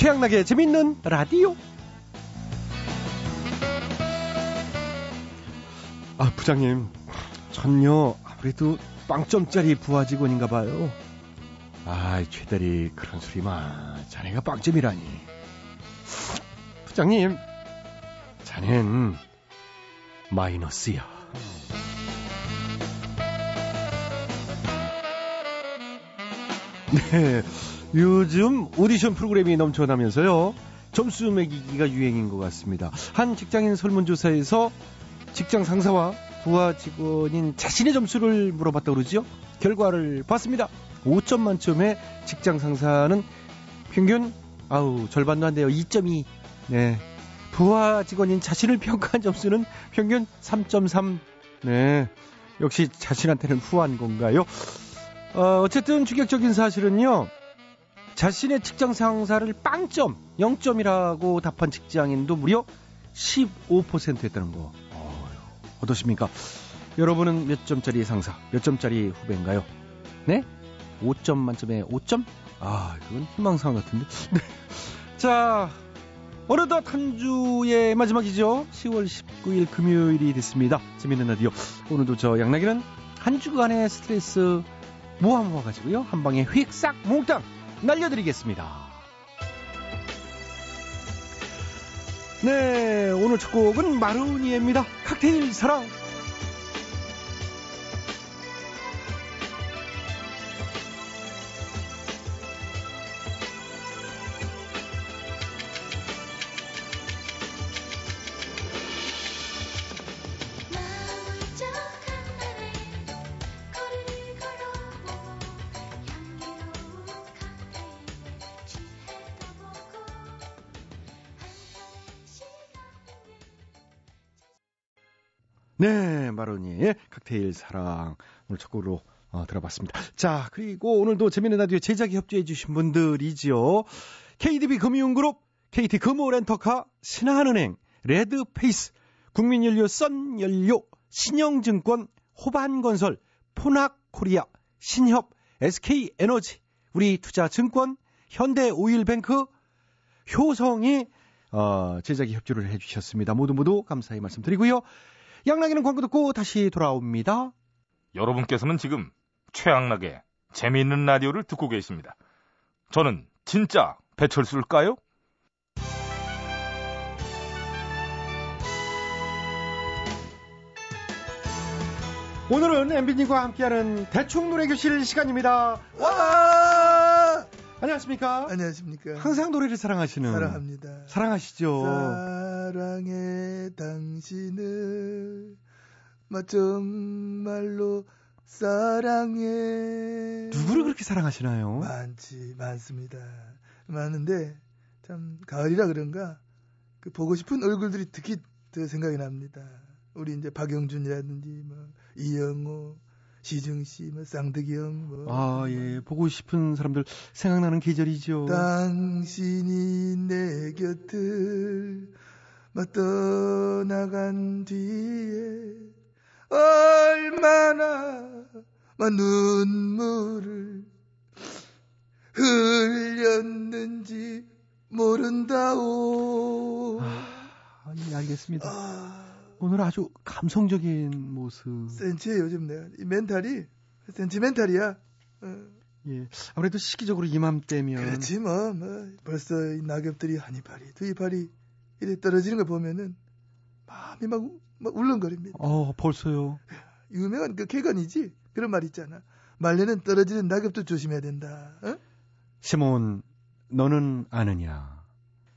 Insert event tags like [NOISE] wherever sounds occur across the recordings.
최양락의 재밌는 라디오. 아, 부장님. 전요, 아무래도 빵점짜리 부하 직원인가 봐요. 아, 최대리 그런 소리 마. 자네가 빵점이라니. 부장님, 자넨 마이너스야. 네, 요즘 오디션 프로그램이 넘쳐나면서요. 점수 매기기가 유행인 것 같습니다. 한 직장인 설문조사에서 직장 상사와 부하 직원인 자신의 점수를 물어봤다고 그러죠. 결과를 봤습니다. 5점 만점에 직장 상사는 평균 아우 절반도 안 돼요. 2.2. 네. 부하 직원인 자신을 평가한 점수는 평균 3.3. 네. 역시 자신한테는 후한 건가요? 어, 어쨌든 충격적인 사실은요. 자신의 직장 상사를 빵점, 0점이라고 답한 직장인도 무려 15%였다는 거. 어, 어떠십니까? 여러분은 몇 점짜리 상사, 몇 점짜리 후배인가요? 네? 5점 만점에 5점? 아, 그건 희망사항 같은데. [LAUGHS] 네. 자, 어느덧 한 주의 마지막이죠. 10월 19일 금요일이 됐습니다. 재밌는 라디오. 오늘도 저 양락이는 한 주간의 스트레스 모아 모아가지고요. 한 방에 휙싹 몽땅 날려드리겠습니다. 네, 오늘 첫 곡은 마루니에입니다. 칵테일 사랑. 네, 마로니에의 칵테일 사랑 오늘 첫 곡으로 어, 들어봤습니다. 자, 그리고 오늘도 재밌는 라디오 제작에 협조해 주신 분들이죠. KDB 금융그룹, KT 금호렌터카, 신한은행, 레드페이스, 국민연료 썬연료, 신영증권, 호반건설, 포낙코리아, 신협, SK에너지, 우리투자증권, 현대오일뱅크, 효성이 어, 제작에 협조를 해주셨습니다. 모두 모두 감사의 말씀드리고요. 양락이는 광고 듣고 다시 돌아옵니다. 여러분께서는 지금 최양락의 재미있는 라디오를 듣고 계십니다. 저는 진짜 배철수일까요? 오늘은 엠비님과 함께하는 대충 노래 교실 시간입니다. 와! 안녕하십니까? 안녕하십니까? 항상 노래를 사랑하시는 사랑합니다. 사랑하시죠. 사 랑해 당신을 마 정말로 사랑해. 누구를 그렇게 사랑하시나요? 많지 많습니다. 많은데 참 가을이라 그런가 그 보고 싶은 얼굴들이 특히 더 생각이 납니다. 우리 이제 박영준이라든지 뭐 이영호 시중 씨, 뭐 쌍득이 형, 뭐. 아, 예. 보고 싶은 사람들 생각나는 계절이죠. 당신이 내 곁을 막 떠나간 뒤에 얼마나 막 눈물을 흘렸는지 모른다오. 아, 예, 알겠습니다. 아, 오늘 아주 감성적인 모습. 센치해 요즘 내가 이 멘탈이 센치멘탈이야. 어. 예. 아무래도 시기적으로 이맘때면. 그렇지 뭐, 뭐 벌써 이 낙엽들이 한 이파리 두 이파리 이래 떨어지는 거 보면은 마음이 막, 우- 막 울렁거립니다. 어, 벌써요. 유명한 그 개건이지 그런 말 있잖아. 말년은 떨어지는 낙엽도 조심해야 된다. 어? 시몬, 너는 아느냐.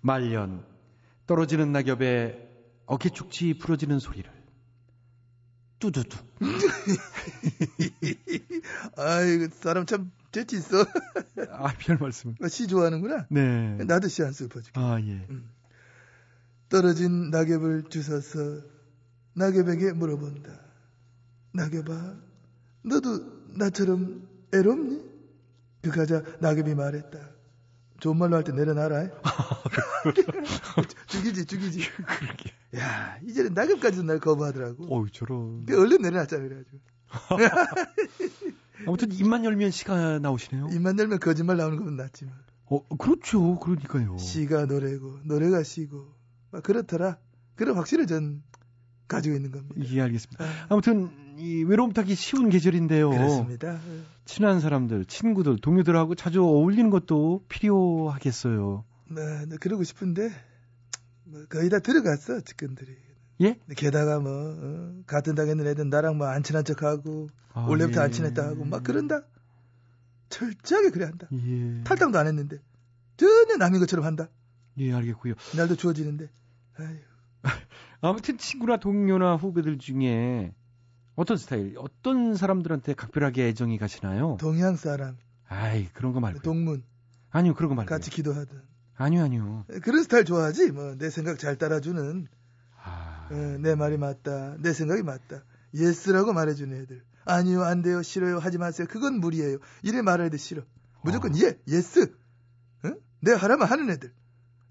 말년, 떨어지는 낙엽에 어깨축지 부러지는 소리를. 뚜두두. [LAUGHS] 아이고 사람 참 재치 있어. 아, 별 말씀. 시 좋아하는구나. 네. 나도 시 한 수 퍼줄게. 아, 예. 떨어진 낙엽을 주워서 낙엽에게 물어본다. 낙엽아, 너도 나처럼 애롭니? 그 가자 낙엽이 말했다. 좋은 말로 할 때 내려놔라. [LAUGHS] 죽이지, 죽이지. 그러게. 야, 이제는 낙엽까지도 날 거부하더라고. 어우, 저런. 그 얼른 내려놨잖아, 그래가지고. [LAUGHS] 아무튼 입만 열면 시가 나오시네요. 입만 열면 거짓말 나오는 것은 낫지만. 어, 그렇죠. 그러니까요. 시가 노래고 노래가 시고 막 그렇더라. 그런 확신을 전 가지고 있는 겁니다. 예, 알겠습니다. 아무튼 이 외로움 타기 쉬운 계절인데요. 그렇습니다. 친한 사람들, 친구들, 동료들하고 자주 어울리는 것도 필요하겠어요. 네, 네, 그러고 싶은데 뭐 거의 다 들어갔어 직근들이. 예? 게다가 뭐 어, 같은 당에 있는 애들 나랑 뭐 안 친한 척하고 아, 원래부터 예. 안 친했다 하고 막 그런다. 철저하게 그래 한다. 예. 탈당도 안 했는데 전혀 남인 것처럼 한다. 예, 알겠고요. 날도 추워지는데. 아무튼 친구나 동료나 후배들 중에 어떤 스타일, 어떤 사람들한테 각별하게 애정이 가시나요? 동양 사람, 아이, 그런 거 말고. 동문 아니요, 그런 거 말고. 같이 기도하든 아니요, 아니요. 그런 스타일 좋아하지. 뭐 내 생각 잘 따라주는 아, 어, 내 말이 맞다. 내 생각이 맞다. yes라고 말해주는 애들. 아니요, 안 돼요, 싫어요, 하지 마세요. 그건 무리예요. 이래 말해야 돼, 싫어. 무조건 어. 예, yes. 응? 내가 하라면 하는 애들.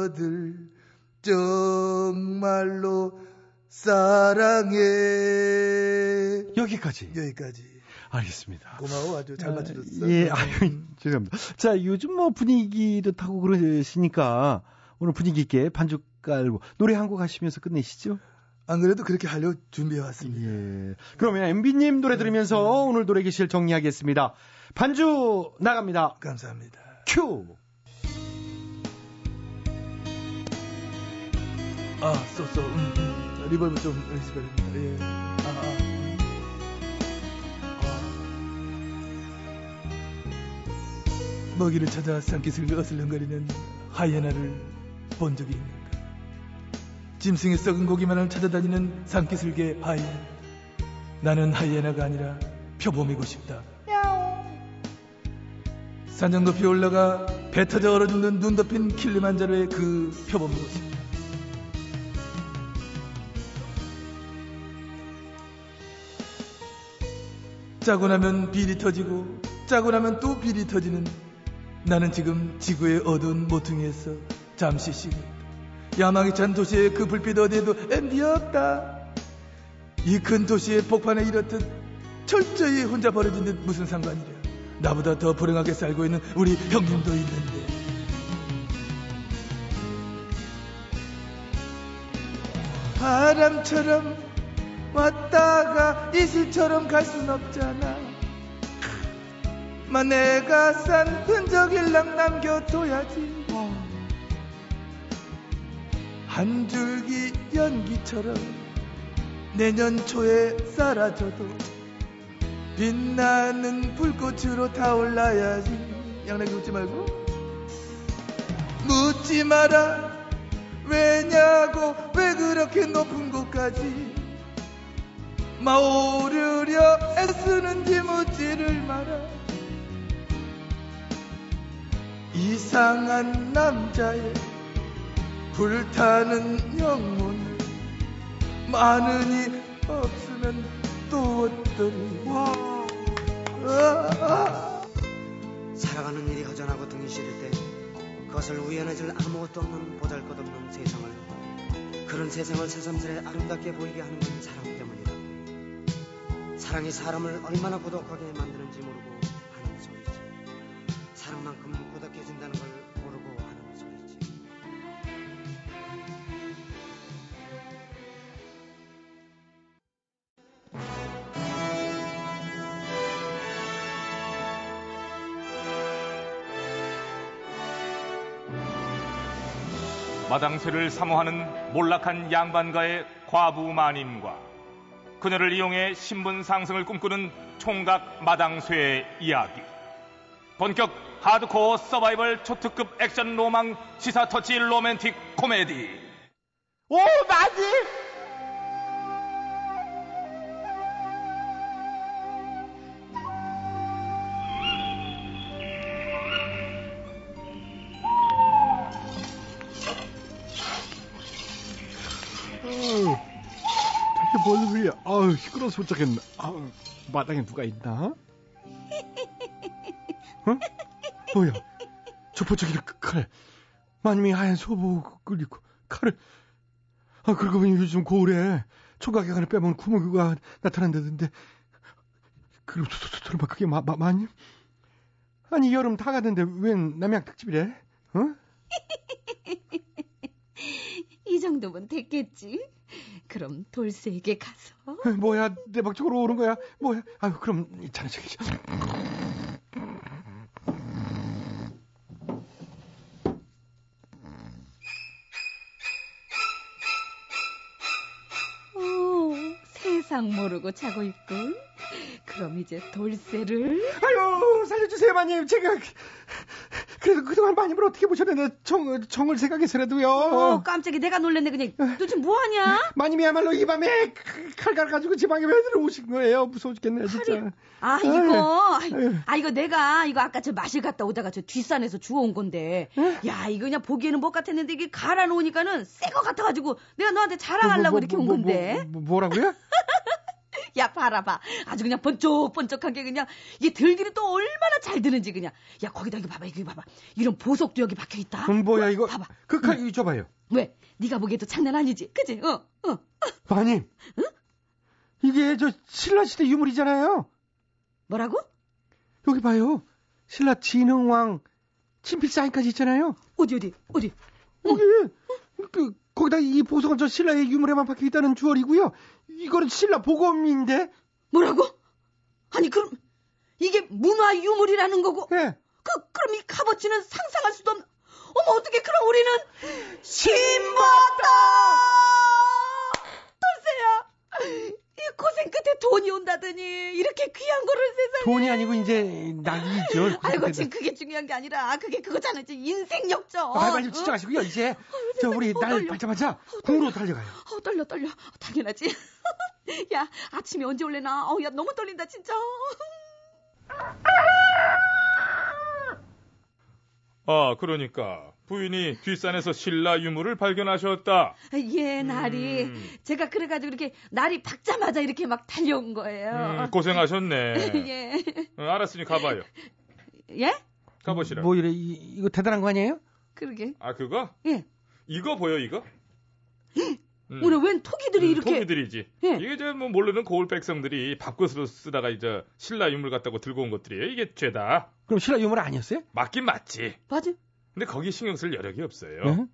녀들 정말로 사랑해 여기까지. 여기까지 알겠습니다. 고마워 아주 잘 맞춰줬어 예, 아유, 죄송합니다. 자, 요즘 뭐 분위기도 타고 그러시니까 오늘 분위기 있게 반주 깔고 노래 한 곡 하시면서 끝내시죠? 안 그래도 그렇게 하려고 준비해 왔습니다 예. 그러면 MB님 노래 들으면서 오늘 노래 계실 정리하겠습니다. 반주 나갑니다. 감사합니다 큐! 아 so so 음, 음. reverb 좀 연습해야겠다 예. 아, 아. 아. 먹이를 찾아 산기슭을 어슬렁거리는 하이에나를 본 적이 있는가 짐승의 썩은 고기만을 찾아다니는 산기슭의 하이에나 나는 하이에나가 아니라 표범이고 싶다 산정 높이 올라가 배 터져 얼어 죽는 눈 덮인 킬리만자로의 그 표범이고 싶다 짜고 나면 비리 터지고 짜고 나면 또 비리 터지는 나는 지금 지구의 어두운 모퉁이에서 잠시 쉬고. 야망이 찬 도시의 그 불빛 어디에도 MD 없다. 이 큰 도시의 폭판에 이렇듯 철저히 혼자 버려진 듯 무슨 상관이랴. 나보다 더 불행하게 살고 있는 우리 형님도 있는데. 바람처럼 왔다가 이슬처럼 갈 순 없잖아. 마 내가 산 흔적일랑 남겨둬야지. 한 줄기 연기처럼 내년 초에 사라져도 빛나는 불꽃으로 타올라야지. 양락이 웃지 말고. 묻지 마라. 왜냐고 왜 그렇게 높은 곳까지 마오르려 애쓰는지 묻지를 마라 이상한 남자의 불타는 영혼을 많으니 없으면 또 어떠리 아, 아. 살아가는 일이 허전하고 등이 시릴 때 그것을 우연해질 아무것도 없는 보잘것없는 세상을 그런 세상을 새삼스레 아름답게 보이게 하는 때문이다. 사랑이 사람을 얼마나 고독하게 만드는지 모르고 하는 소리지. 사랑만큼 고독해진다는 걸 모르고 하는 소리지. 마당쇠를 사모하는 몰락한 양반가의 과부 마님과 그녀를 이용해 신분 상승을 꿈꾸는 총각 마당쇠의 이야기. 본격 하드코어 서바이벌 초특급 액션 로망 시사 터치 로맨틱 코미디. 오 마님! 못 자겠네. 아우 마당에 누가 있나? 어? 뭐야? 저 번쩍이는 칼. 마님이 하얀 소복을 끌리고 칼을. 아 그러고 보니 요즘 고을에 총각에 간을 빼먹은 구멍이가 나타난다던데. 그럼 설마 그게 마, 마, 마님? 아니 여름 다 갔는데 웬 남양 특집이래? 어? 이 정도면 됐겠지. 그럼 돌쇠에게 가서 [LAUGHS] 뭐야 내 박쪽으로 오는 거야? 뭐야? 아유 그럼 자네 저기 오, 세상 모르고 자고 있군. 그럼 이제 돌쇠를 아유 살려주세요 마님 제가 그래도 그동안 마님을 어떻게 보셨는데 정, 정을 생각해서라도요. 어, 깜짝이. 내가 놀랬네 그냥. 너 지금 뭐 하냐? 마님이야말로 이 밤에 칼 갈아가지고 지방에 왜 들어오신 거예요? 무서워 죽겠네 진짜. 아 이거. 아유. 아 이거 내가 이거 아까 저 마실 갔다 오다가 저 뒷산에서 주워온 건데. 야 이거 그냥 보기에는 못 같았는데 이게 갈아 놓으니까는 새 거 같아가지고 내가 너한테 자랑하려고 이렇게 온 건데. 뭐, 뭐, 라고요 [LAUGHS] [LAUGHS] 야 봐라봐. 아주 그냥 번쩍번쩍하게 그냥 이게 들기는 또 얼마나 잘 드는지 그냥. 야 거기다 이거 봐봐 이거 봐봐. 이런 보석도 여기 박혀 있다. 음, 뭐야 이거? 봐봐. 그칼 이거 줘봐요. 왜? 네가 보기에도 장난 아니지? 그지? 어 어. 마님 이게 저 신라 시대 유물이잖아요. 뭐라고? 여기 봐요. 신라 진흥왕 친필 사인까지 있잖아요. 어디 어디 어디? 여기. 그 거기다 이 보석은 저 신라의 유물에만 박혀 있다는 주얼이고요. 이거는 신라 보검인데. 뭐라고 아니 그럼 이게 문화 유물이라는 거고 예. 그, 그럼 이 값어치는 상상할 수도 없는, 어머, 어떻게 그럼 우리는 신받다! 돌쇠야! 이 고생 끝에 돈이 온다더니, 이렇게 귀한 거를 세상에. 돈이 아니고 이제 낙이죠. 아이고, 지금 그게 중요한 게 아니라, 그게 그거잖아. 지금 인생 역적. 아, 빨리 어? 집중하시고요. 이제 저 세상에, 우리 어, 날 떨려. 받자마자 궁으로 달려가요. 어, 떨려, 떨려. 당연하지. [LAUGHS] 야, 아침에 언제 올래나? 어, 야, 너무 떨린다, 진짜. 아, 그러니까 부인이 뒷산에서 신라 유물을 발견하셨다. 예, 날이. 음. 제가 그래가지고 이렇게 날이 박자마자 이렇게 막 달려온 거예요. 음, 고생하셨네. [LAUGHS] 예. 어, 알았으니 가봐요. 예? 가보시라. 뭐 이래 이, 이거 대단한 거 아니에요? 그러게. 아, 그거? 예. 이거 보여, 이거? [LAUGHS] 음. 오늘 웬 토기들이 음, 이렇게. 토기들이지. 예. 이게 저뭐 모르는 고을 백성들이 밥그릇으로 쓰다가 이제 신라 유물 같다고 들고 온 것들이에요. 이게 죄다. 그럼 신라 유물 아니었어요? 맞긴 맞지. 맞아. 근데 거기 신경 쓸 여력이 없어요. 네?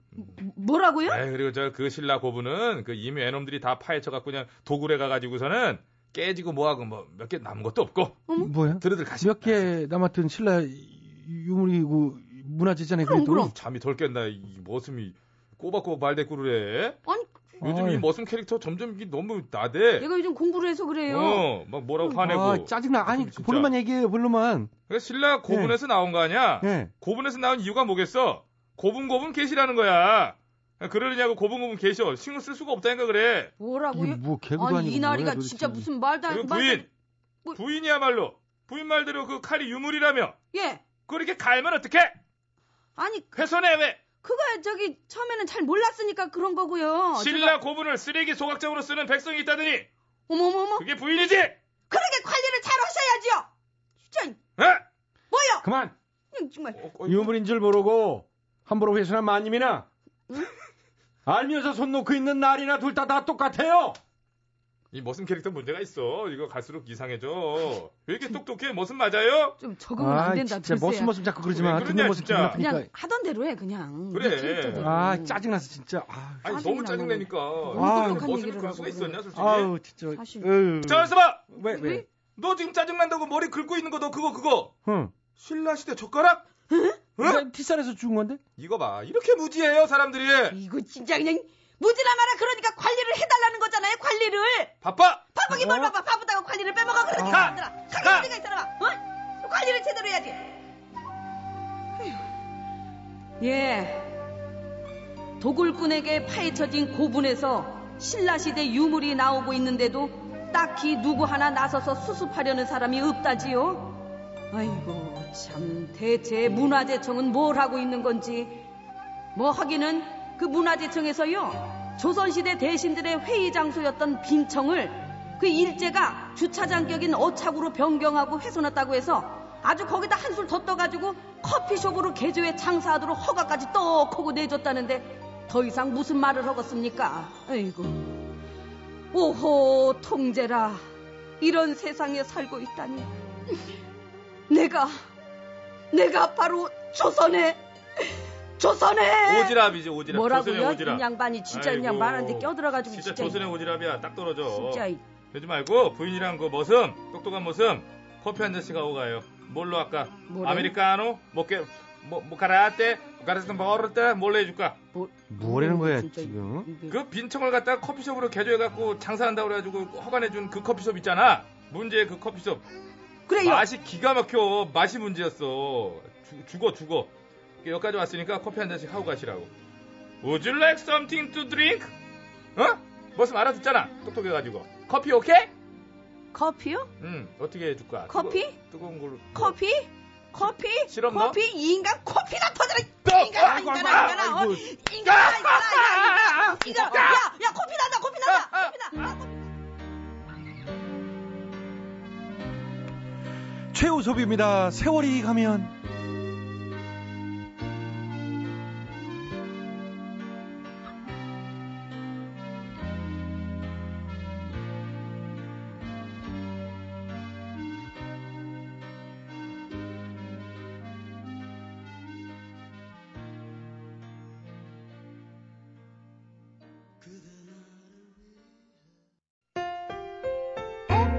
뭐라고요? 아 그리고 저 그 신라 고부는 그 이미 애놈들이 다 파헤쳐 갖고 그냥 도굴에 가가지고서는 깨지고 뭐하고 뭐 몇 개 남은 것도 없고 뭐야? 들어들 가시 몇 개 남았던 신라 유물이고 문화재잖아요. 그럼, 그래도. 그럼. 잠이 덜 깼나 이 머슴이 꼬박꼬박 말대꾸를 해. 아니, 요즘 이. 머슴 캐릭터 점점 이게 너무 나대. 얘가 요즘 공부를 해서 그래요. 어, 막 뭐라고 화내고. 아, 짜증나. 아니. 볼만 얘기해요, 볼로만. 그러니까 신라 고분에서 나온 거 아니야? 예. 고분에서 나온 이유가 뭐겠어? 고분고분 계시라는 거야. 그러느냐고 고분고분 계셔. 신경 쓸 수가 없다니까 그래. 뭐라고요? 이게 뭐 개그도 아니, 아니고 이 나리가 뭐야. 진짜 무슨 말도 말도 부인. 뭐- 부인이야말로. 부인 말대로 그 칼이 유물이라며. 예. 그렇게 갈면 어떡해? 아니, 훼손해 왜? 그거 저기 처음에는 잘 몰랐으니까 그런 거고요. 신라 고분을 쓰레기 소각적으로 쓰는 백성이 있다더니 어머머머. 그게 부인이지? 그렇게 관리를 잘 하셔야지요. 진짜 어? 뭐요? 그만! 그냥 정말. 어, 어, 유물인 줄 모르고 함부로 회수한 마님이나 알면서 손 놓고 있는 날이나 둘 다 다 똑같아요. 이 머슴 캐릭터 문제가 있어. 이거 갈수록 이상해져. 왜 이렇게 똑똑해? 머슴 맞아요? 좀 적응은 안 된다. 진짜 글쎄요. 머슴 머슴 자꾸 그러지 왜 마. 그러냐, 모습 진짜. 그냥. 하던 대로 해 그냥. 그래. 아 짜증나서 진짜. 아, 아니 너무 짜증내니까. 아, 똑똑한 머슴이 얘기를 그럴 수가 있었냐 솔직히? 아우 진짜. 사실. 으. 자, 봐. 왜 왜? 너 지금 짜증난다고 머리 긁고 있는 거 너 그거 그거. 응. 신라 시대 젓가락? 나 뒷산에서 죽은 건데? 이거 봐. 이렇게 무지해요 사람들이. 이거 진짜 그냥 무지나 마라 그러니까 관리를 해달라는 거잖아요. 관리를. 바빠. 바쁘기 뭘 어? 바빠 바쁘다고 관리를 빼먹어 그러니까 가! 사람들아. 가! 가게 어디가 있어라. 어? 관리를 제대로 해야지. 휴. 예. 도굴꾼에게 파헤쳐진 고분에서 신라시대 유물이 나오고 있는데도 딱히 누구 하나 나서서 수습하려는 사람이 없다지요. 아이고 참 대체 문화재청은 뭘 하고 있는 건지 뭐 하기는 그 문화재청에서요 조선시대 대신들의 회의 장소였던 빈청을 그 일제가 주차장 격인 어착으로 변경하고 훼손했다고 해서 아주 거기다 한술 더 떠가지고 커피숍으로 개조해 장사하도록 허가까지 떡 하고 내줬다는데 더 이상 무슨 말을 하겠습니까? 아이고. 오호, 통제라. 이런 세상에 살고 있다니. 내가, 내가 바로 조선의, 조선의! 오지랖이지 오지랖. 뭐라고요? 조선의 오지랖. 이 양반이 진짜 아이고, 그냥 말한테 껴들어가지고 진짜, 진짜. 조선의 오지랖이야. 딱 떨어져. 진짜 이- 그러지 말고 부인이랑 그 머슴 똑똑한 머슴 커피 한 잔씩 하고 가요. 뭘로 할까? 뭐래? 아메리카노? 뭐게 뭐, 뭐 가라떼? 가라떼 먹을 때 뭘로 해줄까? 뭐, 뭐라는 거야, 진짜 지금? 이게- 그 빈청을 갖다가 커피숍으로 개조해갖고 장사한다고 그래가지고 허가내준 그 커피숍 있잖아. 문제의 그 커피숍. 그래요. 맛이 기가 막혀. 맛이 문제였어. 죽- 죽어 죽어. 여기까지 왔으니까 커피 한 잔씩 하고 가시라고. Would you like something to drink? 어? 머슴 알아듣잖아. 똑똑해가지고. 커피 오케이? 커피요? 응. 어떻게 해줄까? 커피? 뜨거, 뜨거운 걸로. 커피? 커피? 넣어? 커피? 이 인간 커피나 터져라! 또! 이 인간아, 아이고, 인간아, 아이고, 인간아, 어. 인간아, 인간아, 야, 인간아, 인간아, 야, 야, 커피 나다, 커피 나다, 커피 나. 아, 커피. 최우섭입니다. 세월이 가면.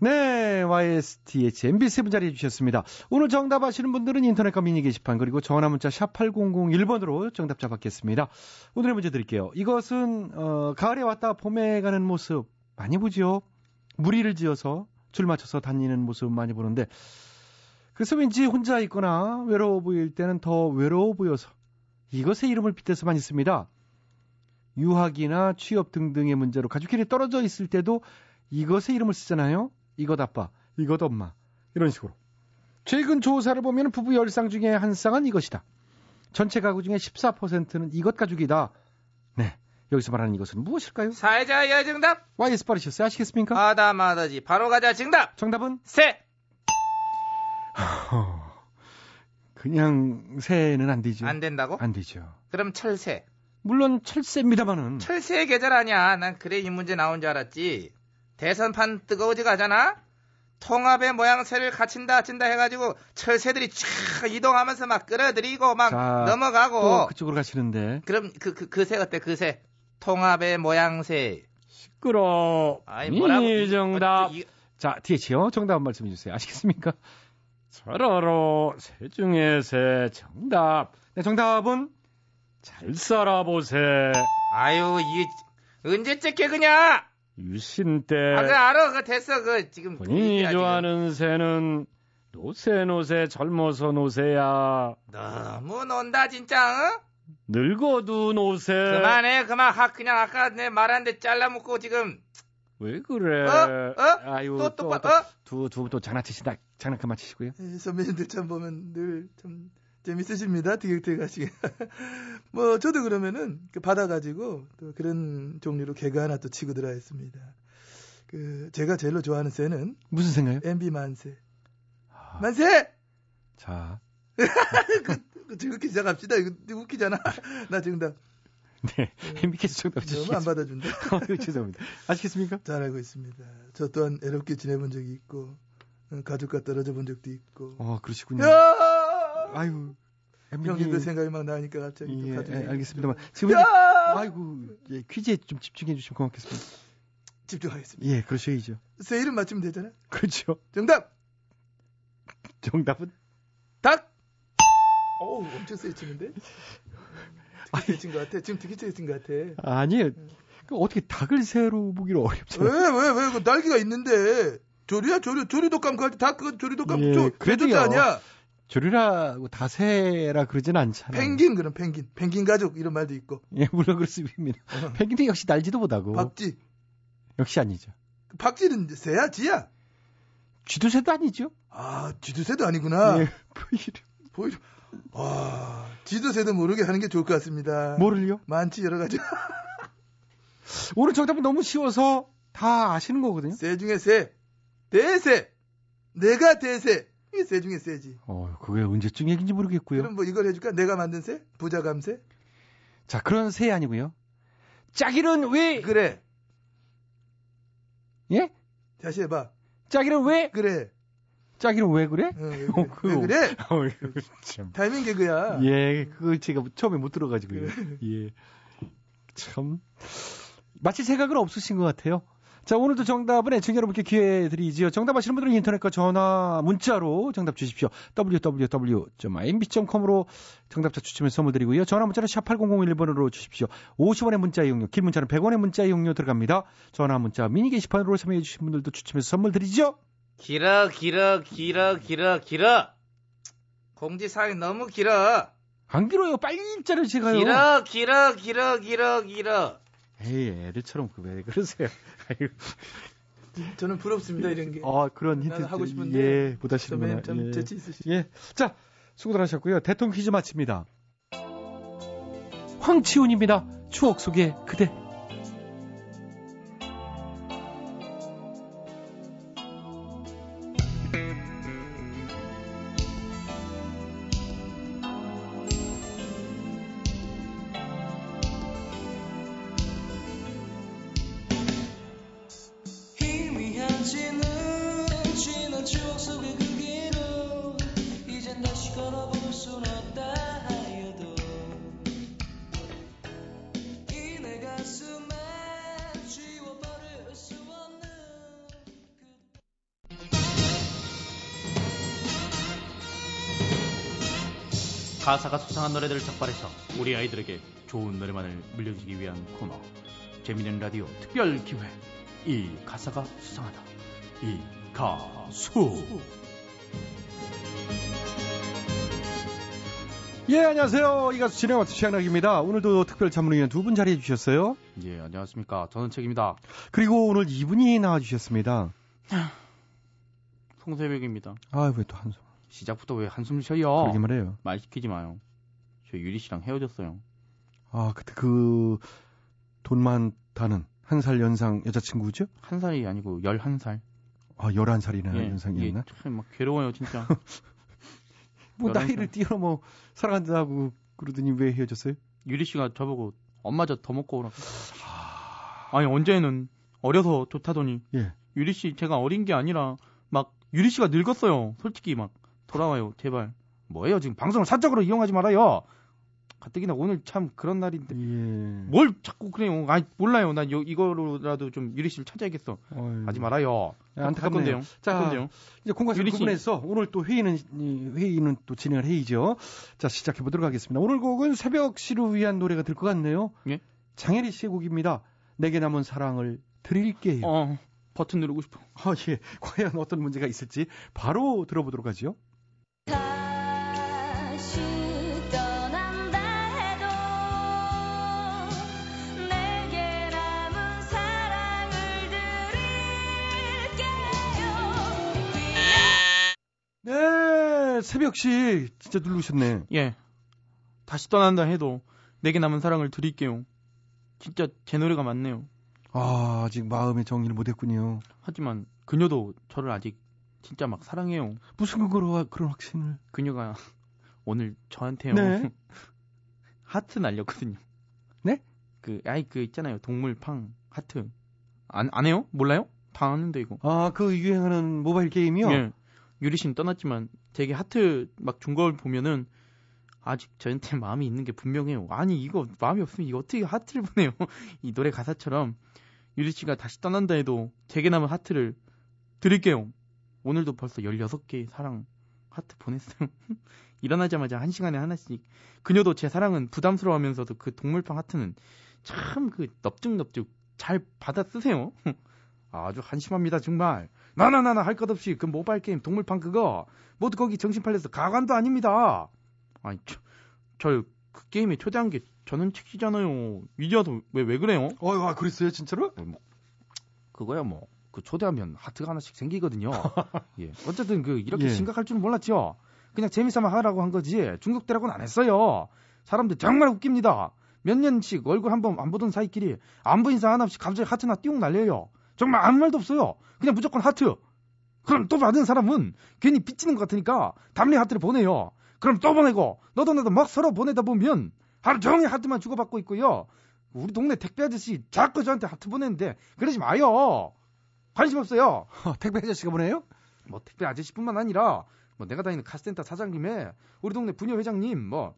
네, YSTH MB 세분 자리 해 주셨습니다. 오늘 정답 아시는 분들은 인터넷과 미니 게시판 그리고 전화 문자 샵 8001번으로 정답자 받겠습니다. 오늘의 문제 드릴게요. 이것은 어, 가을에 왔다 봄에 가는 모습 많이 보지요. 무리를 지어서 줄 맞춰서 다니는 모습 많이 보는데 그래서 왠지 혼자 있거나 외로워 보일 때는 더 외로워 보여서 이것의 이름을 빗대서 많이 씁니다. 유학이나 취업 등등의 문제로 가족끼리 떨어져 있을 때도 이것의 이름을 쓰잖아요. 이것 아빠, 이것 엄마 이런 식으로. 최근 조사를 보면 부부 10쌍 중에 한 쌍은 이것이다. 전체 가구 중에 14%는 이것 가족이다. 네. 여기서 말하는 이것은 무엇일까요? 사회자의 정답? YS 빠르셨어요? 아시겠습니까? 아다마다지 바로 가자 정답 정답은? 새 그냥 새는 안 되죠. 안 된다고? 안 되죠. 그럼 철새 물론 철새입니다만은 철새 계절 아니야 난 그래 이 문제 나온 줄 알았지 대선판 뜨거워지가 하잖아 통합의 모양새를 갖춘다 갖춘다 해가지고 철새들이 쫙 이동하면서 막 끌어들이고 막 자, 넘어가고 또 그쪽으로 가시는데 그럼 그 그 그새 어때 그새 통합의 모양새 끌어 아이 뭐라고 이 정답. 이- 자, DH요. 정답 한 말씀해 주세요. 아시겠습니까? 서로로 새 중에 새 정답. 네, 정답은 잘 살아보세. 아유 이게 언제적 개그냐 유신 때 아, 그 알아 그 됐어 그 지금 네. 본인이 분위기야, 지금. 좋아하는 새는 노새 노새 젊어서 노새야. 너무 논다 진짜 어? 늙어도 노새. 그만해 그만 하 그냥 아까 내 말한데 잘라먹고 지금 왜 그래? 어? 어? 아유 또, 또, 봐, 또, 어? 두, 두, 또 장난치신다. 장난 그만 치시고요. 예, 선배님들 참 보면 늘 참 재밌으십니다. 티격태격하시게. [LAUGHS] 뭐 저도 그러면은 그 받아가지고 또 그런 종류로 개그 하나 또 치고 들어야 했습니다. 그 제가 제일로 좋아하는 새는 무슨 생각요? MB 만세. 아, 만세! 자, [LAUGHS] 그 즐겁게 시작합시다. 이거 웃기잖아. [LAUGHS] 나 정답 네. MBK에서 정답 너무 안. 받아준다. 아유, 죄송합니다. 아시겠습니까? 잘 알고 있습니다. 저 또한 애롭게 지내본 적이 있고 어, 가족과 떨어져 본 적도 있고. 어, 그러시군요. 야! 아유, 형님들 생각이 막 나니까 갑자기 또 예, 예, 알겠습니다만 지금 야! 아이고 예, 퀴즈에 좀 집중해 주시면 고맙겠습니다. 집중하겠습니다. 예, 그러셔야죠. 새 이름 맞추면 되잖아. 그렇죠. 정답. 정답은 닭. 어우 엄청 세게 치는데. 되게 친것 같아. 지금 되게 세게 친것 같아. 아니에요. 그 어떻게 닭을 새로 보기로 어렵잖아요. 왜, 왜, 왜, 그 날개가 있는데. 조류야, 조류, 조류독감, 그, 닭, 그, 조류독감, 예, 조. 조류자 아니야? 조류라고 다 새라 그러진 않잖아요. 펭귄, 그럼 펭귄. 펭귄 가족, 이런 말도 있고. 예, 물론 그렇습니다. 펭귄도 역시 날지도 못하고. 박쥐. 역시 아니죠. 그 박쥐는 새야, 쥐야? 쥐도 새도 아니죠. 아, 쥐도 새도 아니구나. 예, 보이려. 보이죠? 와, 쥐도 새도 모르게 하는 게 좋을 것 같습니다. 뭐를요? 많지, 여러 가지. [LAUGHS] 오늘 정답은 너무 쉬워서 다 아시는 거거든요. 새 중에 새. 대새. 내가 대새. 이게 새 중에 새지. 어, 그게 언제쯤 얘기인지 모르겠고요. 그럼 뭐 이걸 해줄까? 내가 만든 새? 부자감새? 자, 그런 새 아니고요. 짜기는 왜? 그래. 예? 다시 해봐. 짜기는 왜? 그래. 짜기는 왜 그래? 어, 왜, 어, [LAUGHS] 그래? 왜 그래? [LAUGHS] 어, 참. 타이밍 개그야. 예, 그거 제가 처음에 못 들어가지고요. 예. 참. 마치 생각은 없으신 것 같아요. 자, 오늘도 정답은 애청자 여러분께 기회 드리지요. 정답 아시는 분들은 인터넷과 전화, 문자로 정답 주십시오. www.mbc.com으로 정답자 추첨해서 선물 드리고요. 전화 문자는 샵 8001번으로 주십시오. 50원의 문자 이용료, 긴 문자는 100원의 문자 이용료 들어갑니다. 전화 문자 미니 게시판으로 참여해 주신 분들도 추첨해서 선물 드리죠. 길어 길어 길어 길어 길어 공지사항이 너무 길어 안 길어요. 빨리 일자를 제가요. 길어 길어 길어 길어 길어 에이, 애들처럼 그왜 그러세요? [LAUGHS] 아유. 저는 부럽습니다, 이런 게. 아, 그런 힌트. 하고 싶은데 예, 못 하시는구나. 좀, 좀 예. 재치 있으시. 예. 자, 수고들 하셨고요. 대통령 퀴즈 마칩니다. 황치훈입니다. 추억 속의 그대. 수상한 노래들을 적발해서 우리 아이들에게 좋은 노래만을 물려주기 위한 코너 재미있는 라디오 특별 기회 이 가사가 수상하다 이 가수 예, 안녕하세요. 이 가수 진행 맡은 최양락입니다. 오늘도 특별 자문위원 두 분 자리해 주셨어요. 예 안녕하십니까 저는 책입니다 그리고 오늘 이분이 나와 주셨습니다. 송세백입니다 아, 왜또 한숨. 시작부터 왜 한숨 쉬어요 그러게 말해요. 말 시키지 마요 저 유리 씨랑 헤어졌어요 아, 그때 그, 돈 많다는 한 살 연상 여자친구죠? 한 살이 아니고 열한 살 아, 11살이나 예, 연상이었나? 참막 괴로워요 진짜 [LAUGHS] 뭐, 11살. 나이를 뛰어넘어 사랑한다고 그러더니 왜 헤어졌어요? 유리 씨가 저보고 엄마 저 더 먹고 오라고 아니 언제는 어려서 좋다더니 예. 유리 씨 제가 어린 게 아니라 막 유리 씨가 늙었어요. 솔직히 막 돌아와요. 제발. 뭐예요? 지금 방송을 사적으로 이용하지 말아요. 가뜩이나 오늘 참 그런 날인데 예. 뭘 자꾸 그래요? 아 몰라요. 난 요, 이거로라도 좀 유리 씨를 찾아야겠어. 어휴. 하지 말아요. 예, 할 안타깝네요. 자, 할 건데요. 이제 공과사. 구분해서 오늘 또 회의는 이 회의는 또 진행을 회의죠. 자 시작해 보도록 하겠습니다. 오늘 곡은 새벽 시를 위한 노래가 될 것 같네요. 예? 장혜리 씨의 곡입니다. 내게 남은 사랑을 드릴게요. 어 버튼 누르고 싶어. 아, 예. 과연 어떤 문제가 있을지 바로 들어보도록 하죠. 다 네, 새벽 시 진짜 누르셨네. 예. 다시 떠난다 해도 내게 남은 사랑을 드릴게요. 진짜 제 노래가 맞네요. 아, 아직 마음의 정리를 못했군요. 하지만 그녀도 저를 아직 진짜 막 사랑해요. 무슨 근거로 그런 확신을? 그녀가 오늘 저한테요. 네. [LAUGHS] 하트 날렸거든요. 네? 그 아이 그 있잖아요. 동물 팡 하트. 안, 안 해요? 몰라요? 다 아는데 이거. 아, 그 유행하는 모바일 게임이요? 예. 유리 씨는 떠났지만 되게 하트 막 준 걸 보면은 아직 저한테 [LAUGHS] 마음이 있는 게 분명해요. 아니 이거 마음이 없으면 이거 어떻게 하트를 보내요? [LAUGHS] 이 노래 가사처럼 유리 씨가 다시 떠난다 해도 제게 남은 하트를 드릴게요. 오늘도 벌써 16개의 사랑 하트 보냈어요. [LAUGHS] 일어나자마자 한 시간에 하나씩. 그녀도 제 사랑은 부담스러워하면서도 그 동물팡 하트는 참 그 넙죽넙죽 잘 받아 쓰세요. 아주 한심합니다 정말. 나나나나 할 것 없이 그 모바일 게임 동물판 그거 모두 거기 정신 팔려서 가관도 아닙니다. 아니 저그 게임에 초대한 게 저는 책이잖아요. 이제와도 왜왜 그래요? 어, 아, 그랬어요, 진짜로? 그거야 뭐. 그 초대하면 하트가 하나씩 생기거든요. [LAUGHS] 예. 어쨌든 그 이렇게 예. 심각할 줄은 몰랐죠. 그냥 재미삼아 하라고 한 거지 중독되라고는 안 했어요. 사람들 정말 웃깁니다. 몇 년씩 얼굴 한 번 안 보던 사이끼리 안부 인사 하나 없이 갑자기 하트나 띄웅 날려요. 정말 아무 말도 없어요. 그냥 무조건 하트. 그럼 또 받은 사람은 괜히 삐치는 것 같으니까 답례 하트를 보내요. 그럼 또 보내고 너도 나도 막 서로 보내다 보면 하루 종일 하트만 주고받고 있고요. 우리 동네 택배 아저씨 자꾸 저한테 하트 보내는데 그러지 마요. 관심 없어요. 어, 택배 아저씨가 보내요? 뭐 택배 아저씨뿐만 아니라 뭐 내가 다니는 카센터 사장님에 우리 동네 부녀 회장님 뭐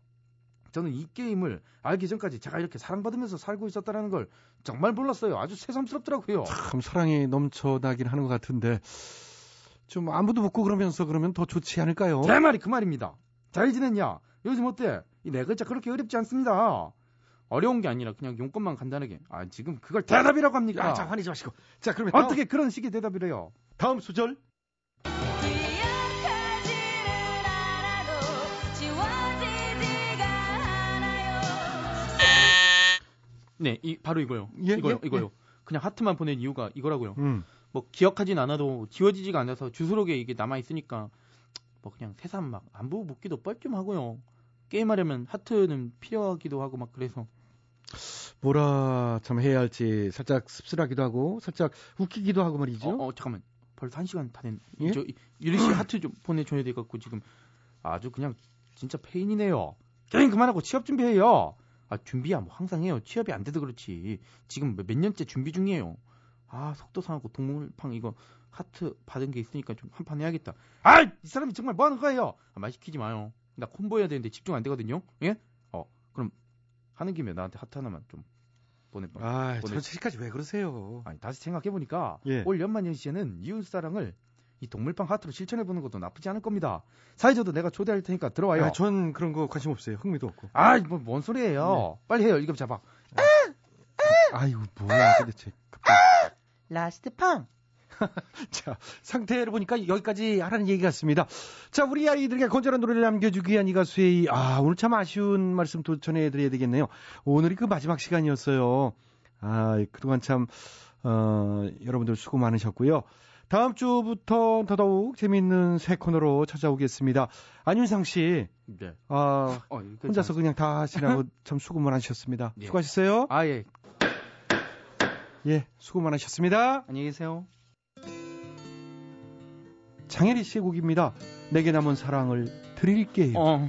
저는 이 게임을 알기 전까지 제가 이렇게 사랑받으면서 살고 있었다라는 걸 정말 몰랐어요. 아주 새삼스럽더라고요. 참 사랑이 넘쳐나긴 하는 것 같은데 좀 안부도 묻고 그러면서 그러면 더 좋지 않을까요? 제 말이 그 말입니다. 잘 지냈냐? 요즘 어때? 이 네 글자 그렇게 어렵지 않습니다. 어려운 게 아니라 그냥 용건만 간단하게. 아 지금 그걸 대답이라고 합니까? 야, 자, 화내지 마시고. 자, 그러면 어떻게 그런 식의? 다음, 다음 소절. 네, 이 바로 이거요. 예, 이거요, 예, 이거요. 그냥 하트만 보낸 이유가 이거라고요. 음. 뭐 기억하진 않아도 지워지지가 않아서 주소록에 이게 남아 있으니까 뭐 그냥 새삼 막 안부 묻기도 뻘쭘하고요. 게임하려면 하트는 필요하기도 하고 막 그래서 뭐라 참 해야 할지 살짝 씁쓸하기도 하고 살짝 웃기기도 하고 말이죠. 어, 어, 잠깐만 벌써 한 시간 다 됐. 예? 저 이- 유리 씨 하트 좀 보내줘야 돼 갖고 지금 아주 그냥 진짜 폐인이네요. 게임 그만하고 취업 준비해요. 아 준비야 뭐 항상 해요. 취업이 안 돼도 그렇지. 지금 몇 년째 준비 중이에요. 아 속도 상하고 동물팡 이거 하트 받은 게 있으니까 좀 한 판 해야겠다. 아 이 사람이 정말 뭐 하는 거예요? 아, 말 시키지 마요. 나 콤보 해야 되는데 집중 안 되거든요. 예? 어 그럼 하는 김에 나한테 하트 하나만 좀 보내봐. 아, 보내- 저렇게까지 왜 그러세요? 아니 다시 생각해 보니까 예. 올 연말 연시에는 이웃 사랑을 이 동물팡 하트로 실천해 보는 것도 나쁘지 않을 겁니다. 사회자도 내가 초대할 테니까 들어와요. 아, 전 그런 거 관심 없어요. 흥미도 없고. 아, 뭐 뭔 소리예요? 네. 빨리 해요. 이거 잡아. 아이고, 뭐야, 도대체. [LAUGHS] last 팡. [LAUGHS] 자, 상태를 보니까 여기까지 하라는 얘기 같습니다. 자, 우리 아이들에게 건전한 노래를 남겨주기 위한 이 가수의, 아, 오늘 참 아쉬운 말씀 또 전해드려야 되겠네요. 오늘이 그 마지막 시간이었어요. 아, 그동안 참, 어, 여러분들 수고 많으셨고요. 다음 주부터 더더욱 재미있는 새 코너로 찾아오겠습니다. 안윤상 씨, 네. 아, 어, 이거 혼자서 그냥 다 하시라고 [LAUGHS] 참 수고 많으셨습니다. 예. 수고하셨어요. 아, 예. 예, 수고 많으셨습니다. 안녕히 계세요. 장혜리 씨의 곡입니다. 내게 남은 사랑을 드릴게요. 어.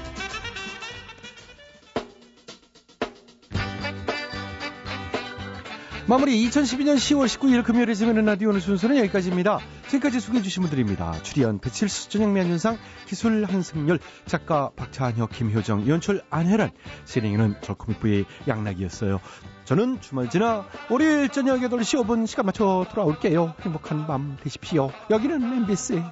마무리 2012년 10월 19일 금요일에 재미있는 라디오 오늘 순서는 여기까지입니다. 지금까지 소개해주신 분들입니다. 출연 배칠수 전영미 안윤상 기술 한승열 작가 박찬혁 김효정 연출 안혜란 진행에는 저 코믹부의 양락이었어요. 저는 주말 지나 월요일 저녁 8시 5분 시간 맞춰 돌아올게요. 행복한 밤 되십시오. 여기는 MBC